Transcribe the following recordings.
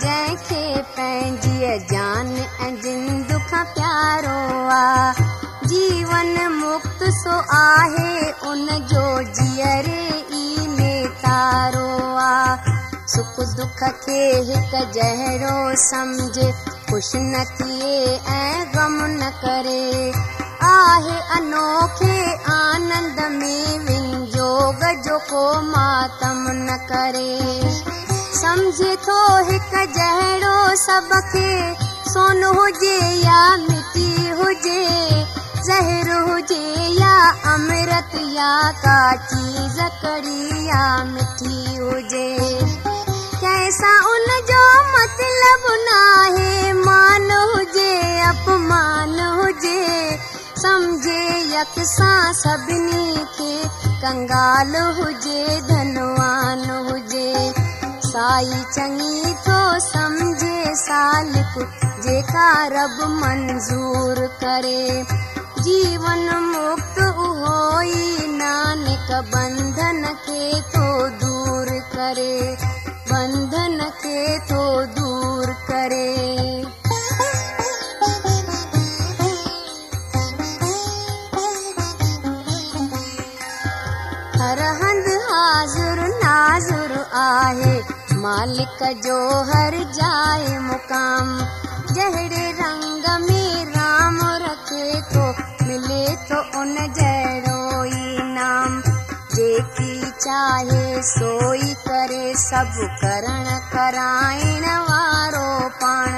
جنهن کي پنهنجي جان ۽ جند کان پيارو آهي. جيون مڪت سو آهي ان جو جيئري ئي ۾ تارو آهي. سک دک کي هڪ جهڙو سمجهي خوش نه ٿئي ۽ گم نه ڪري. آهي انوکي آنند ۾ ونجوگ جو ڪو ماتم نه ڪري سمجهي ٿو هڪ جهڙو سڀ کي سون هجي يا مٽي هجي زهر هجي يا امرت يا ڪا چيز ڪڙهي يا مٺي هجي. ڪيسا ان جو مطلب ناهي مان هجي اپمان هجي. سمجهي يڪسان سڀني کي ڪنگال هجي ڌنوان هجي साई चङी थो सम्झे सालिक, जेका रब मंज़ूर करे। जीवन मुक्त उहो ई नानक, बंधन खे थो दूर करे। बंधन खे थो दूर करे। हर हंध हाज़ुर नाज़ुर आहे مالڪ جو هر جائي مقام. جهڙي رنگ ۾ رام رکي ٿو ملي ٿو ان جهڙو ئي نام جيڪي چاهي سوئي ڪري سڀ ڪرڻ ڪرائڻ وارو پاڻ.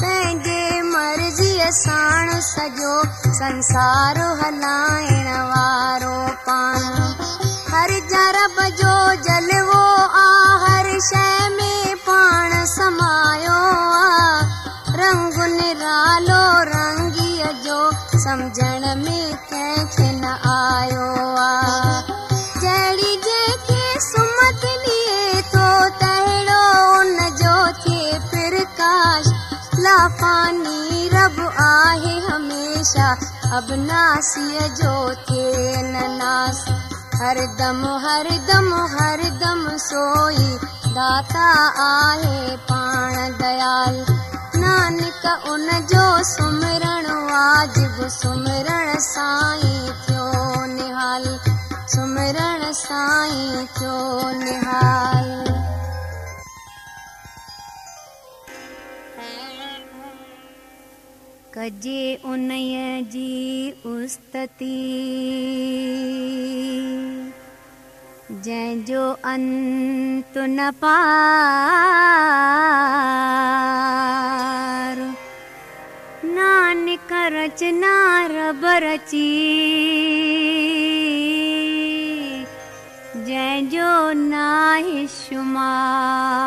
پنهنجي مرضيءَ ساڻ سڄو سنسار هلائڻ وارو پاڻ. هر جو جلوو آ هر शइ में पाण समायो आ रंग निरालो रंगीअ जो सम्झण में कंहिंखे न आयो आहे। हमेशा अबनासीअ जो थिए न नास। हरदम हरदम हरदम सोई दाता आहे पाण दयाल। नानक उन जो सुमिरण, वाजिब सुमिरण साईं थियो निहाल। सुमिरण साईं थियो निहाल। कजे उन्हीअ जी उस्तती। जंहिंजो अंत न जंहिंजो नाहे शुमार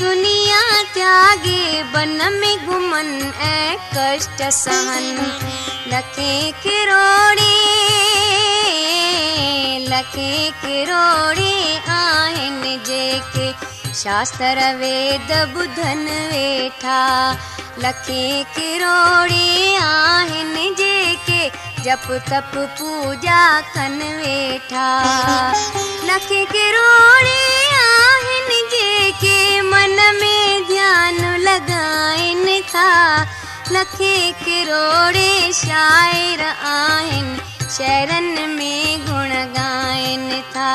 दुनिया त्यागे बन में घुमनि ऐं कष्ट सहनि। लखे किरोड़े लखे किरोड़े आहिनि जेके। शास्त्र वेद ॿुधनि वेठा। लखे किरोड़े आहिनि जेके जप तप पूजा कनि वेठा। लखे किरोड़े आहिनि मन में ध्यानु लॻाइनि था लखे किरोड़े शाइर आहिनि शहरनि में गुण ॻाइनि था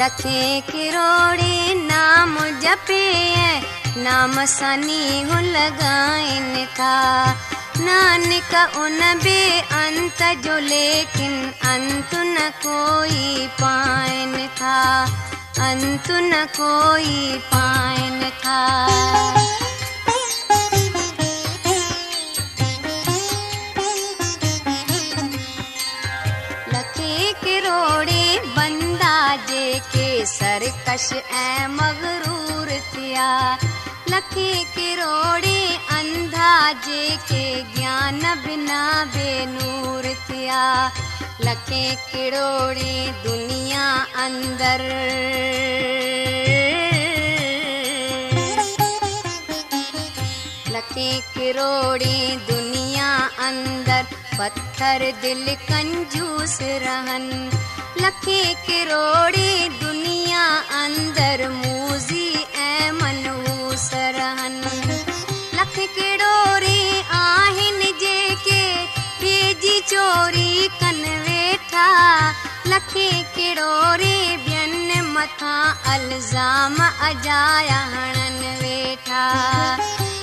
लखे किरोड़े नाम जपे नाम सां नीहु लॻाइनि था नानक उन बे अंत जो लेकिन अंत न कोई पाइन था अंत न कोई पाइन था लखे किरोड़े बंदा जेके सरकश ऐं मगरूर थिया लखे किरोड़े अंधा जेके ज्ञान बिना बेनूर थिया لکي ڪروڙي دنيا اندر. لکي ڪروڙي دنيا اندر پٿر دل ڪنجوس رهن. لکي ڪروڙي دنيا اندر موزي ۽ رهن. لک ڪروڙي آهن ॿिए चोरी कन वेठा, लखे किरोड़े ॿियनि मथां अजाया हणनि वेठा।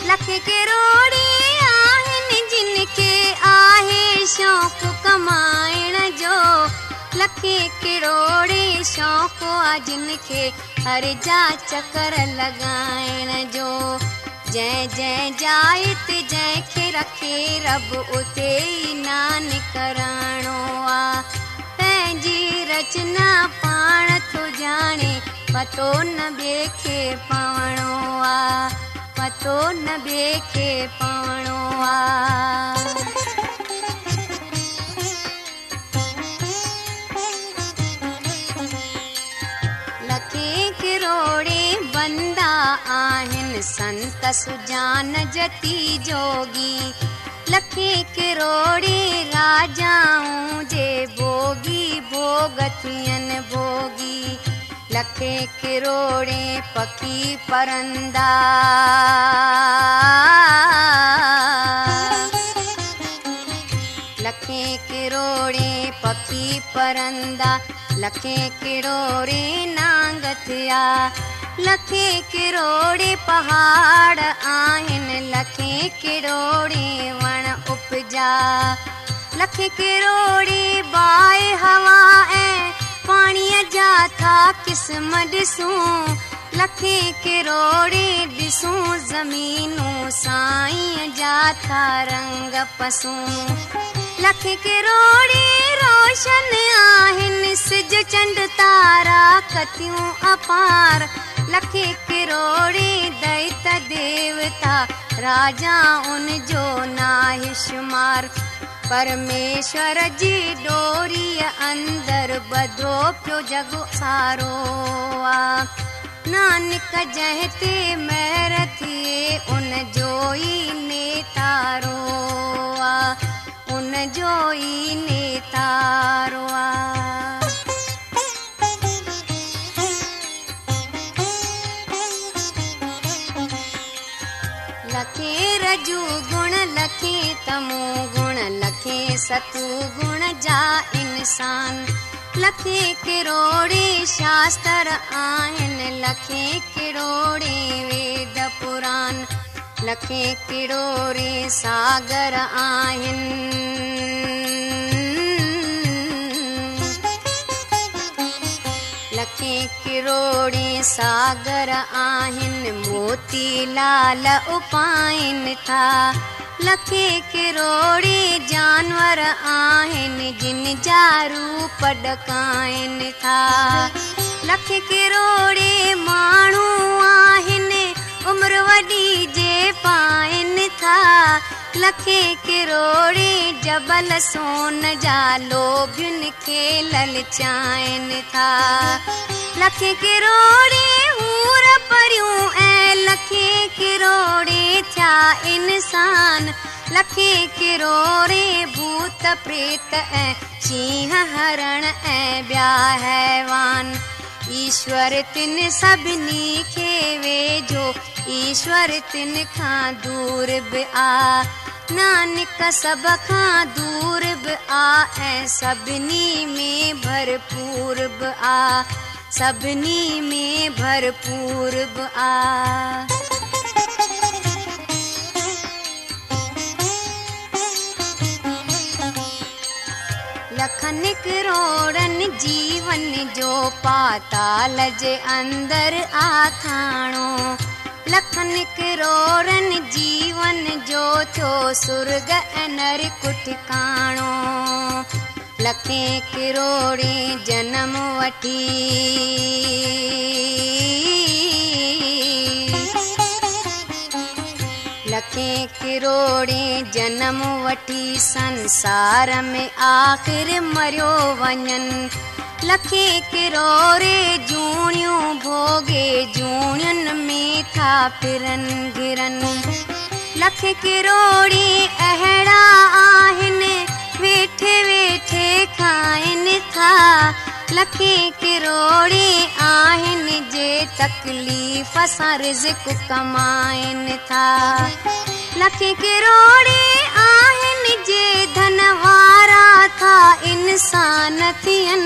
लख किरोड़े आहिनि जिन खे आहे शौक़ु कमाइण जो, लखे किरोड़े शौक़ु आहे जिन खे हर जा चकर लॻाइण जो। जंहिं जंहिं जाइ ते जंहिंखे रखे रब उते नान करणो आहे पंहिंजी रचना पाण थो ॼाणे पतो न ॿिए खे पवणो आहे पतो न ॿिए खे पवणो आहे लखे किरोड़े बंदा आहिनि संत सुजान जती जोगी। लखे किरोड़े राजाऊं जे भोगी भोग थियनि भोगी। लखे किरोड़े पखी परंदा। लखे किरोड़े पखी परंदा। लखे किरोड़े नांग थिया لکي ڪروڙي پهاڙ آهن لکي ڪروڙي وڻ اپجا. لکي ڪروڙي باهه هوا ۽ پاڻيءَ جا ٿا قسم ڏسون. لکي ڪروڙي ڏسون زمينون سائين جا ٿا رنگ پسون. لک ڪروڙي روشن آهن سج چنڊ تارا ڪتيون اپار لکي ڪروڙي ديت ديوتا راجا ان جو ناهي شمار پرميشور جي ڊوريءَ اندر ٻڌو پيو جڳ سارو آهي نانڪ جنهن تي مهر ٿئي ان جو ئي نيتارو آهي ان جو ئي نيتارو آهي انسان. لکي ڪروڙي شاستر آهن لکي ڪروڙي ويد پراڻ. لکي ڪروڙي ساگر آهن ڪروڙي ساگر آهن موتي لال اپائن ٿا. لکي ڪروڙي جانور آهن جن جا روپ ڏڪائن ٿا. لک ڪروڙي ماڻهو آهن عمر وڏي جي پائين ٿا. لکي ڪروڙي جبل سون جا لوڀين کي للچائن ٿا. لکي ڪروڙي هور پريون ۽ لکي ڪروڙي ٿيا انسان. لکي ڪروڙي ڀوت پريت ۽ شينهن هرڻ ۽ ٻيا حيوان. ايشور تن سڀني کي ويجهو ايشور تن کان دور به آ نانڪ سڀ کان دور به آ ۽ سڀني ۾ ڀرپور به آ سڀني ۾ ڀرپور به آ لکن ڪروڙن جيون جو پاتال جي اندر آٿاڻو لکن ڪروڙن جيون جو ٿيو سرگ نرڪ ٺڪاڻو لکي ڪروڙي جنم وٺي. لکي ڪروڙي جنم وٺي سنسار ۾ آخر مريو وڃن لکي ڪروڙي جوڻيون ڀوڳي جوڻين ۾ ٿا فرن گهرن لک ڪروڙي اهڙا آهن ويٺي ويٺي کائين ٿا. لکي ڪروڙي آهن جي تڪليف سان رزڪ ڪمائين ٿا. لک ڪروڙي آهن جي ڌن وارا ٿا انسان ٿين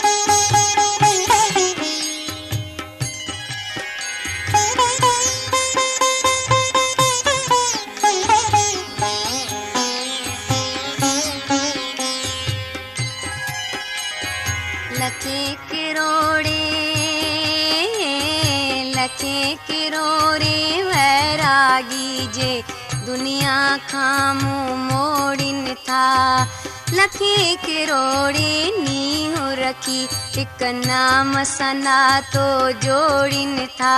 लखे किरोड़े वैरागी जे। दुनिया खां मुंहुं मोड़िनि था। लखे किरोड़े नीहू रखी। हिकु नाम सनातो जोड़िनि था।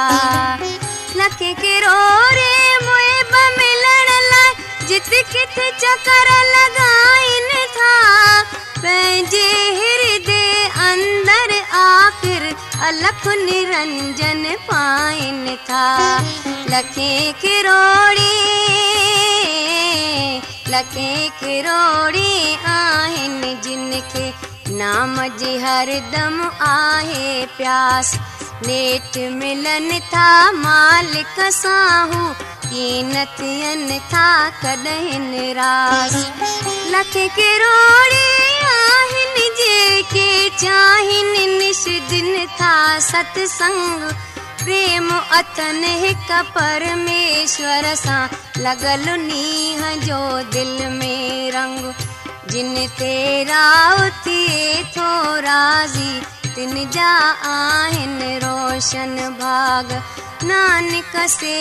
लखे किरोड़े मुहिब मिलण लाइ जित किथ चकर लॻाइनि था। पंहिंजे हृदय अंदर आख़िर الک نرنجن پائين ٿا. لکي ڪروڙي لکي ڪروڙي آهن جن کي نام جي هردم آهي پياس. نيٺ ملن ٿا مالڪ سان هو ڪين ٿين ٿا ڪڏهن نراش. لک ڪروڙي آهن جيڪي چاهين نش دن ٿا ستسنگ. پريم اٿن هڪ پرميشور سان. لڳل نيهه جو دل ۾ رنگ. جن رائو ٿئي ٿو راضي. تن جا آهن روشن ڀاڳ. نانڪ سي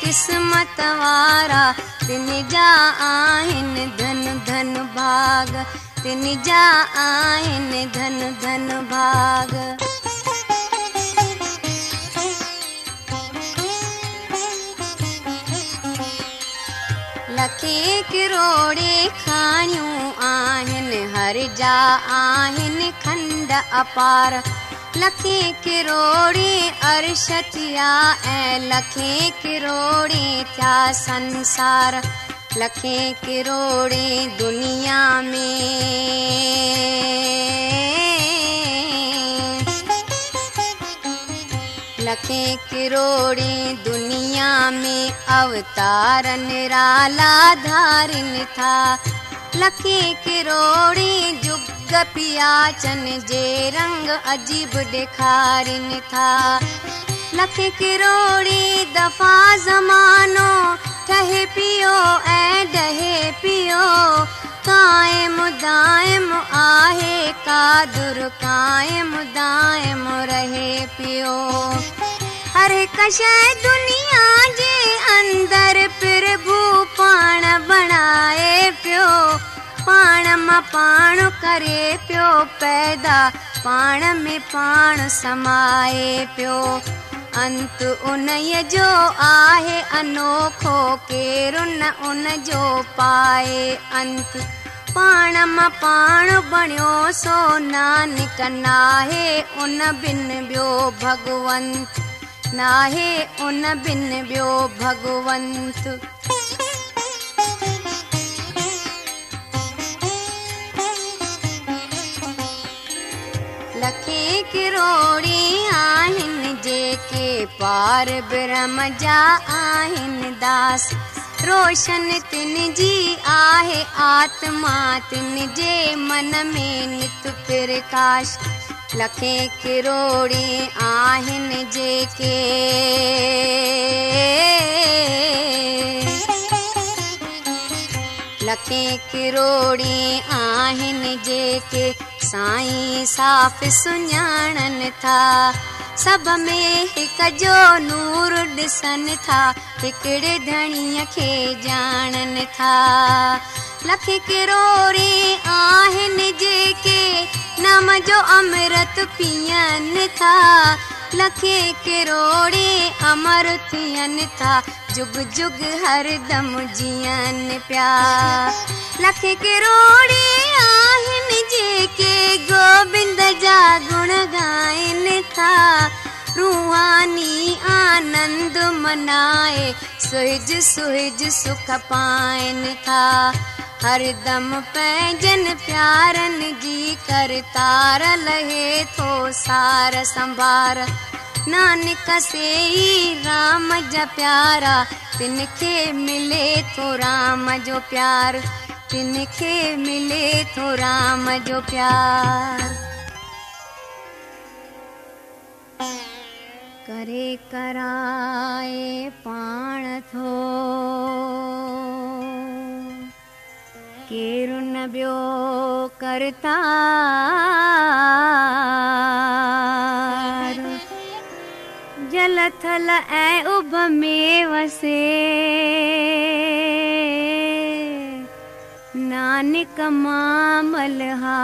قسمت وارا. تن جا آهن ڌن ڌن ڀاڳ तिन जा आहिनि धन धन भाग। लखे किरोड़े खाणियूं आहिनि हर जा आहिनि खंड अपार। लखे किरोड़े अर्श थिया ऐं लखे किरोड़े थिया संसार लखे किरोड़े दुनिया में। लखे किरोड़े दुनिया में अवतार निराला धारिन था। लखे किरोड़े जुग पियाचन जे रंग अजीब ॾेखारिन था। लखे किरोड़े दफ़ा ज़मानो ٺهي پيو ۽ ڊهي پيو. قائم دايم آهي ڪادر قائم دايم رهي پيو. هر هڪ شيءِ دنيا جي اندر پرڀو پاڻ بڻائي پيو. پاڻ مان پاڻ ڪري پيو پيدا پاڻ ۾ پاڻ سمائي پيو अंत उन जो आहे, अनोखो केरु न उन जो पाए। अंत पाण माँ पाण बणियो सो नानक नाहे, उन बिन ॿियो भगवंत। नाहे, उन बिन ॿियो भगवंत। लखे किरोड़ी आहिनि جيڪي پار برهم جا آهن داس. روشن تن جي آهي آتما تن جي من ۾ نت پرڪاش. لکي ڪروڙي آهن جيڪي لکي ڪروڙي آهن جيڪي سائين صاف سڃاڻن ٿا نور ڏسن ٿا هڪڙي کي ڄاڻن ٿا. نام جو امرت پيئن ٿا. لکي ڪروڙي امر ٿين ٿا جگ جگ هردم جيئن پيا سهج سهج سک پائين ٿا. هردم پنهنجن پيارن جي ڪرتار لهي ٿو سار سنڀار. نانڪ سي ئي رام جا پيارا تن کي ملي ٿو رام جو پيار तिन खे मिले थो राम जो प्यार। करे कराए पाण थो। केरु न ॿियो करता। जल थल ऐं उभ में वसे। ज्ञान कमा मलहा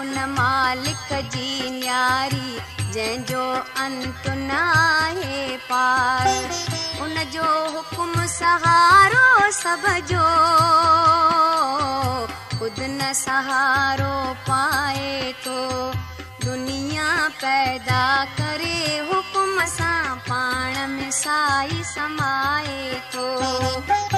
ان مالڪ جي نياري جنهن جو انت نه آهي پار. ان جو حڪم سهارو سڀ جو خود نه سهارو پائي ٿو دنيا پيدا ڪري حڪم سان پاڻ ۾ سائي سمائي ٿو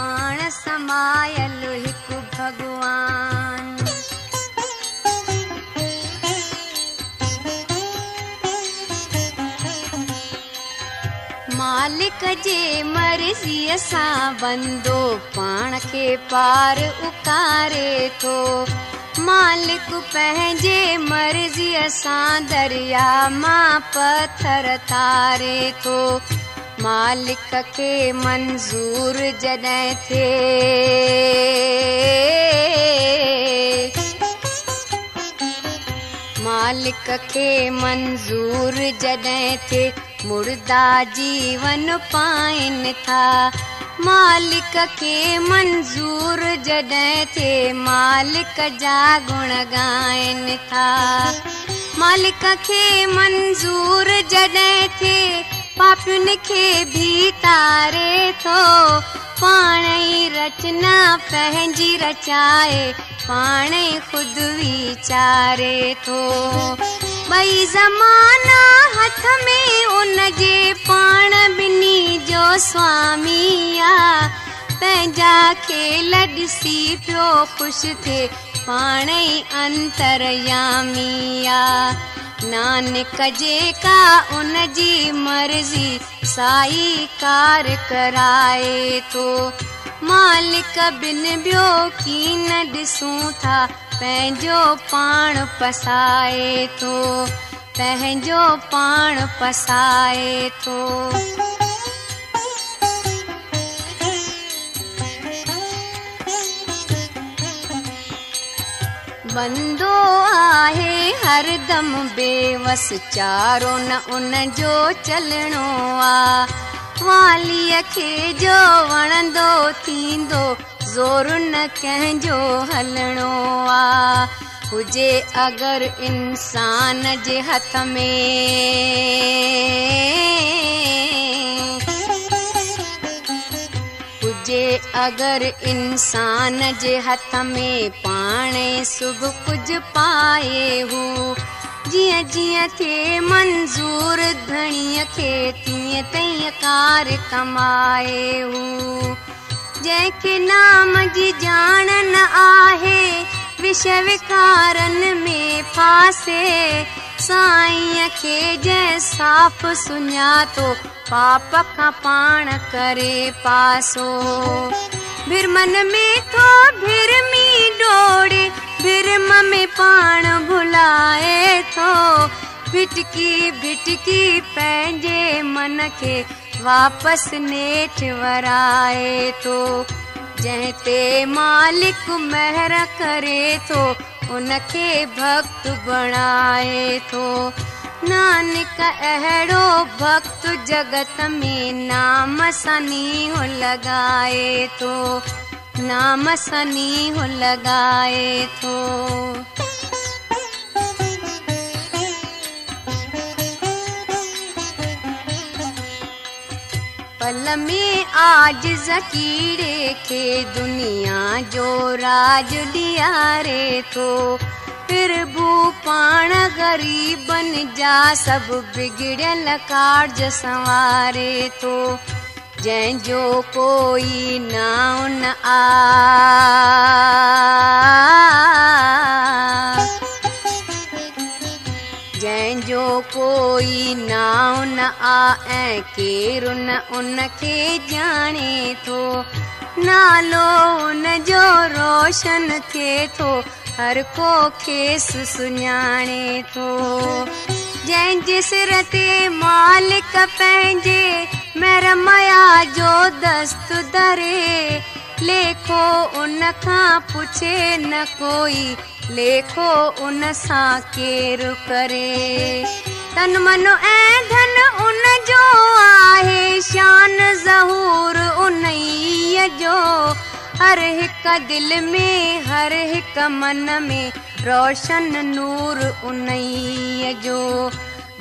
پاڻ سمايل هڪ ڀڳوان مالڪ جي مرضيءَ سان بندو پاڻ کي پار اڪاري ٿو. مالڪ پنهنجي مرضيءَ سان دريا مان پٿر تاري ٿو मालिक खे मंज़ूर जॾहिं थिए मालिक खे मंज़ूर जॾहिं थिए मुर्दा जीवन पाइनि था। मालिक के मंज़ूर जॾहिं थिए मालिक जा गुण ॻाइनि था। मालिक खे मंज़ूर जॾहिं थिए پاپين کي به تاري ٿو. پاڻ ئي رچنا پنهنجي رچائي پاڻ ئي خود ويچاري ٿو. ٻئي زمانا هٿ ۾ ان جي پاڻ ٻنهي جو سوامي آهي پنهنجا کيل ڏسي پيو خوش ٿئي پاڻ نانڪ جيڪا ان جي مرضي سائي ڪار ڪرائي ٿو مالڪ بن ٻيو ڪه نه ڏسون ٿا پنهنجو پاڻ پسائي ٿو پنهنجو پاڻ پسائي ٿو بندو آهي هردم بيوس چارو نه ان جو چلڻو آهي واليءَ کي جو وڻندو ٿيندو زور نه ڪنهن جو هلڻو آهي هجي اگر انسان جي هٿ ۾ اگر انسان جي هٿ ۾ پاڻي سڀ ڪجهه پائي هو جيئن جيئن ٿئي منظور ڌڻيءَ کي تيئن تيئن ڪار ڪمائي هو. جنهن کي نام جي ڄاڻ نه آهي وش وڪارن ۾ ڦاسي سائين کي جنهن صاف سڃاتو پاپ کان پاڻ ڪري پاسو. ڀرمن ۾ ٿو ڀرمي ڊوڙي ڀرم ۾ پاڻ ڀلائي ٿو. ڀٽڪي ڀٽڪي پنهنجي من کي واپس نيٺ ورائي ٿو. جنهن تي مالڪ مهر ڪري ٿو ان کي ڀڪت بڻائي ٿو. نانڪ اهڙو ڀڪت جگت ۾ نام سني لڳائي ٿو. نام سني لڳائي ٿو پل ۾ آج زڪيري کي دنيا جو راج ڏياري ٿو. ڦر ڀو پاڻ غريبن جا سڀ بگڙيل ڪارج سنواري ٿو. جنهن جو ڪوئي نائن آ ڪوئي ناو نه آ ۽ ڪير نه ان کي ڄاڻي ٿو. نالو ان جو روشن ٿئي ٿو هر ڪو کيس سڃاڻي ٿو. جنهن جي سر تي مالڪ پنهنجي مهرميا جو دست دري ليکو ان کان پڇي نه ڪوئي ليکو ان سان ڪير ڪري. تن من ۽ ڌن ان جو آهي. شان ظهور ان جو. هر هڪ دل ۾ هر هڪ من ۾ روشن نور ان جو.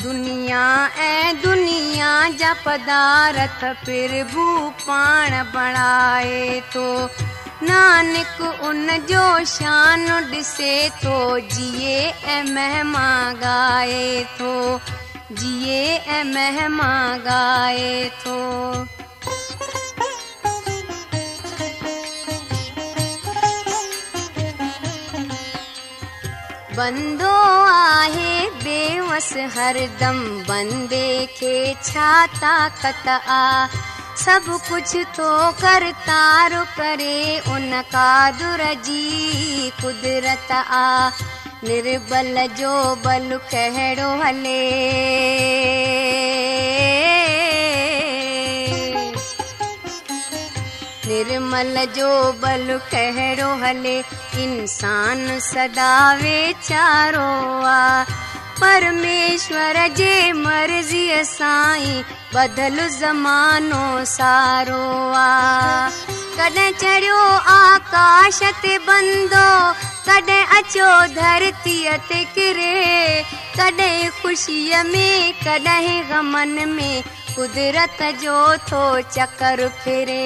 دنيا ۽ دنيا جا پدارٿ ڦر ڀو پاڻ بڻائي ٿو नानक उन जो शान ॾिसे थो, जिए ऐं महिमा ॻाए थो, जिए ऐं महिमा ॻाए थो। बंदो आहे बेवस हरदम, बंदे खे छा ताक़त आ सभु कुझु थो कर तारो करे उन कादुर जी कुदरत आ। निर्बल जो बल कहिड़ो हले। निर्मल जो बल कहिड़ो हले, इंसान सदा वीचारो आ। پرميشور جي مرضيءَ سائين بدل زمانو سارو آ ڪڏهن چڙهيو آڪاش تي بندو ڪڏهن اچو ڌرتيءَ تي ڪري ڪڏهن خوشيءَ ۾ ڪڏهن گمن ۾ قدرت جو ٿو چڪر فري.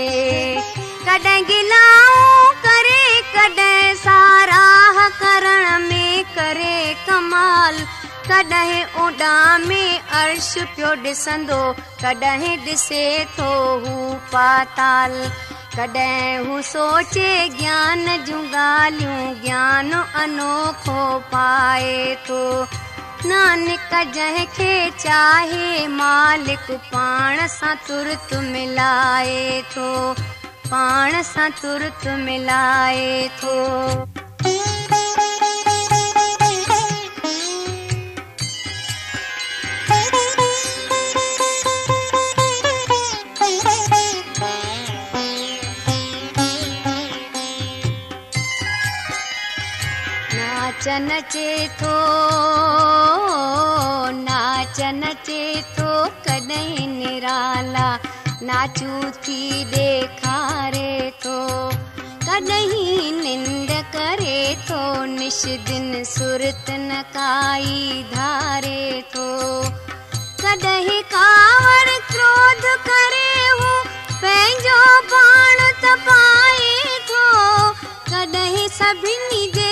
ڪڏهن گلائون ڪري ڪڏهن ساراهه ڪرڻ ۾ ڪري ڪمال कॾहिं उॾा में अर्श पियो ॾिसंदो, कॾहिं ॾिसे थो हू पाताल। कॾहिं हू सोचे ज्ञान जूं ॻाल्हियूं, ज्ञान अनोखो पाए थो। नानक जंहिंखे चाहे मालिक, पाण सां तुर्त मिलाए थो, पाण सां तुर्त मिलाए थो। ناچن ٿو ناچن ٿو ڪڏهن نرالا ناچو ٿي ڏيکاري ٿو ڪڏهن ننڊ ڪري ٿو نش دن سرت نه ڪائي ڌاري ٿو ڪڏهن ڪاور ڪروڌ ڪري هو پنهنجو پاڻ تپائي ٿو ڪڏهن سڀني جي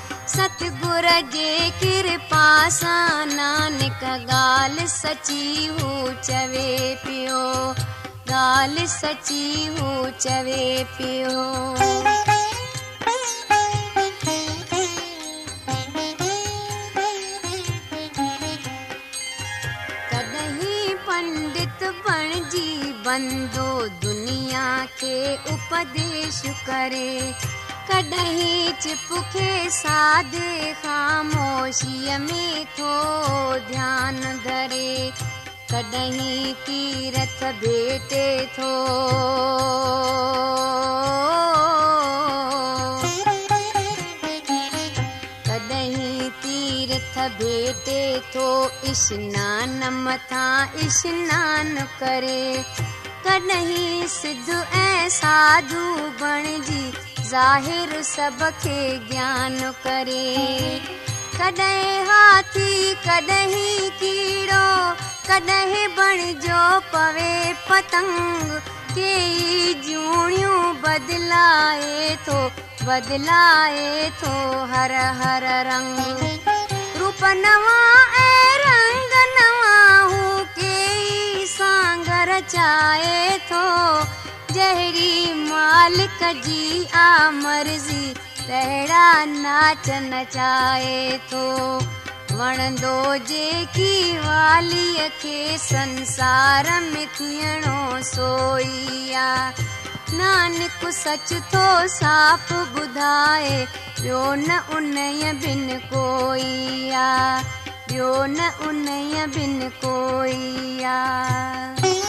सतगुर जे कृपा सां नानक ॻाल्हि सची हू चवे पियो ॻाल्हि सची हू चवे पियो। बंदो दुनिया खे उपदेश करे ڪڏهن چپکي سادي خاموشيءَ ۾ ٿو ڌيان ڌري. ڪڏهن تيرٿ ڀيٽي ٿو. ڪڏهن تيرٿ ڀيٽي ٿو اشنان مٿان اشنان ڪري. ڪڏهن سڌ ۽ ساڌو بڻجي ज़ाहिर सभ खे ज्ञान करे। कॾहिं हाथी, कॾहिं कीड़ो, कॾहिं बणिजो पवे पतंग। कई जूणियूं बदिलाए थो बदिलाए थो हर हर रंग। रूप नवां ऐं रंग नवां हू, कई सांगर चाहे थो। جهڙي مالڪ جي آ مرضي تهڙا ناچ نچائي ٿو. وڻندو جيڪي واليءَ کي سنسار ۾ ٿيڻو سوئي آهي. نانڪ سچ ٿو صاف ٻڌائي ٻيو نه ان بن ڪوئي آهي. ٻيو نه ان بن ڪوئي آهي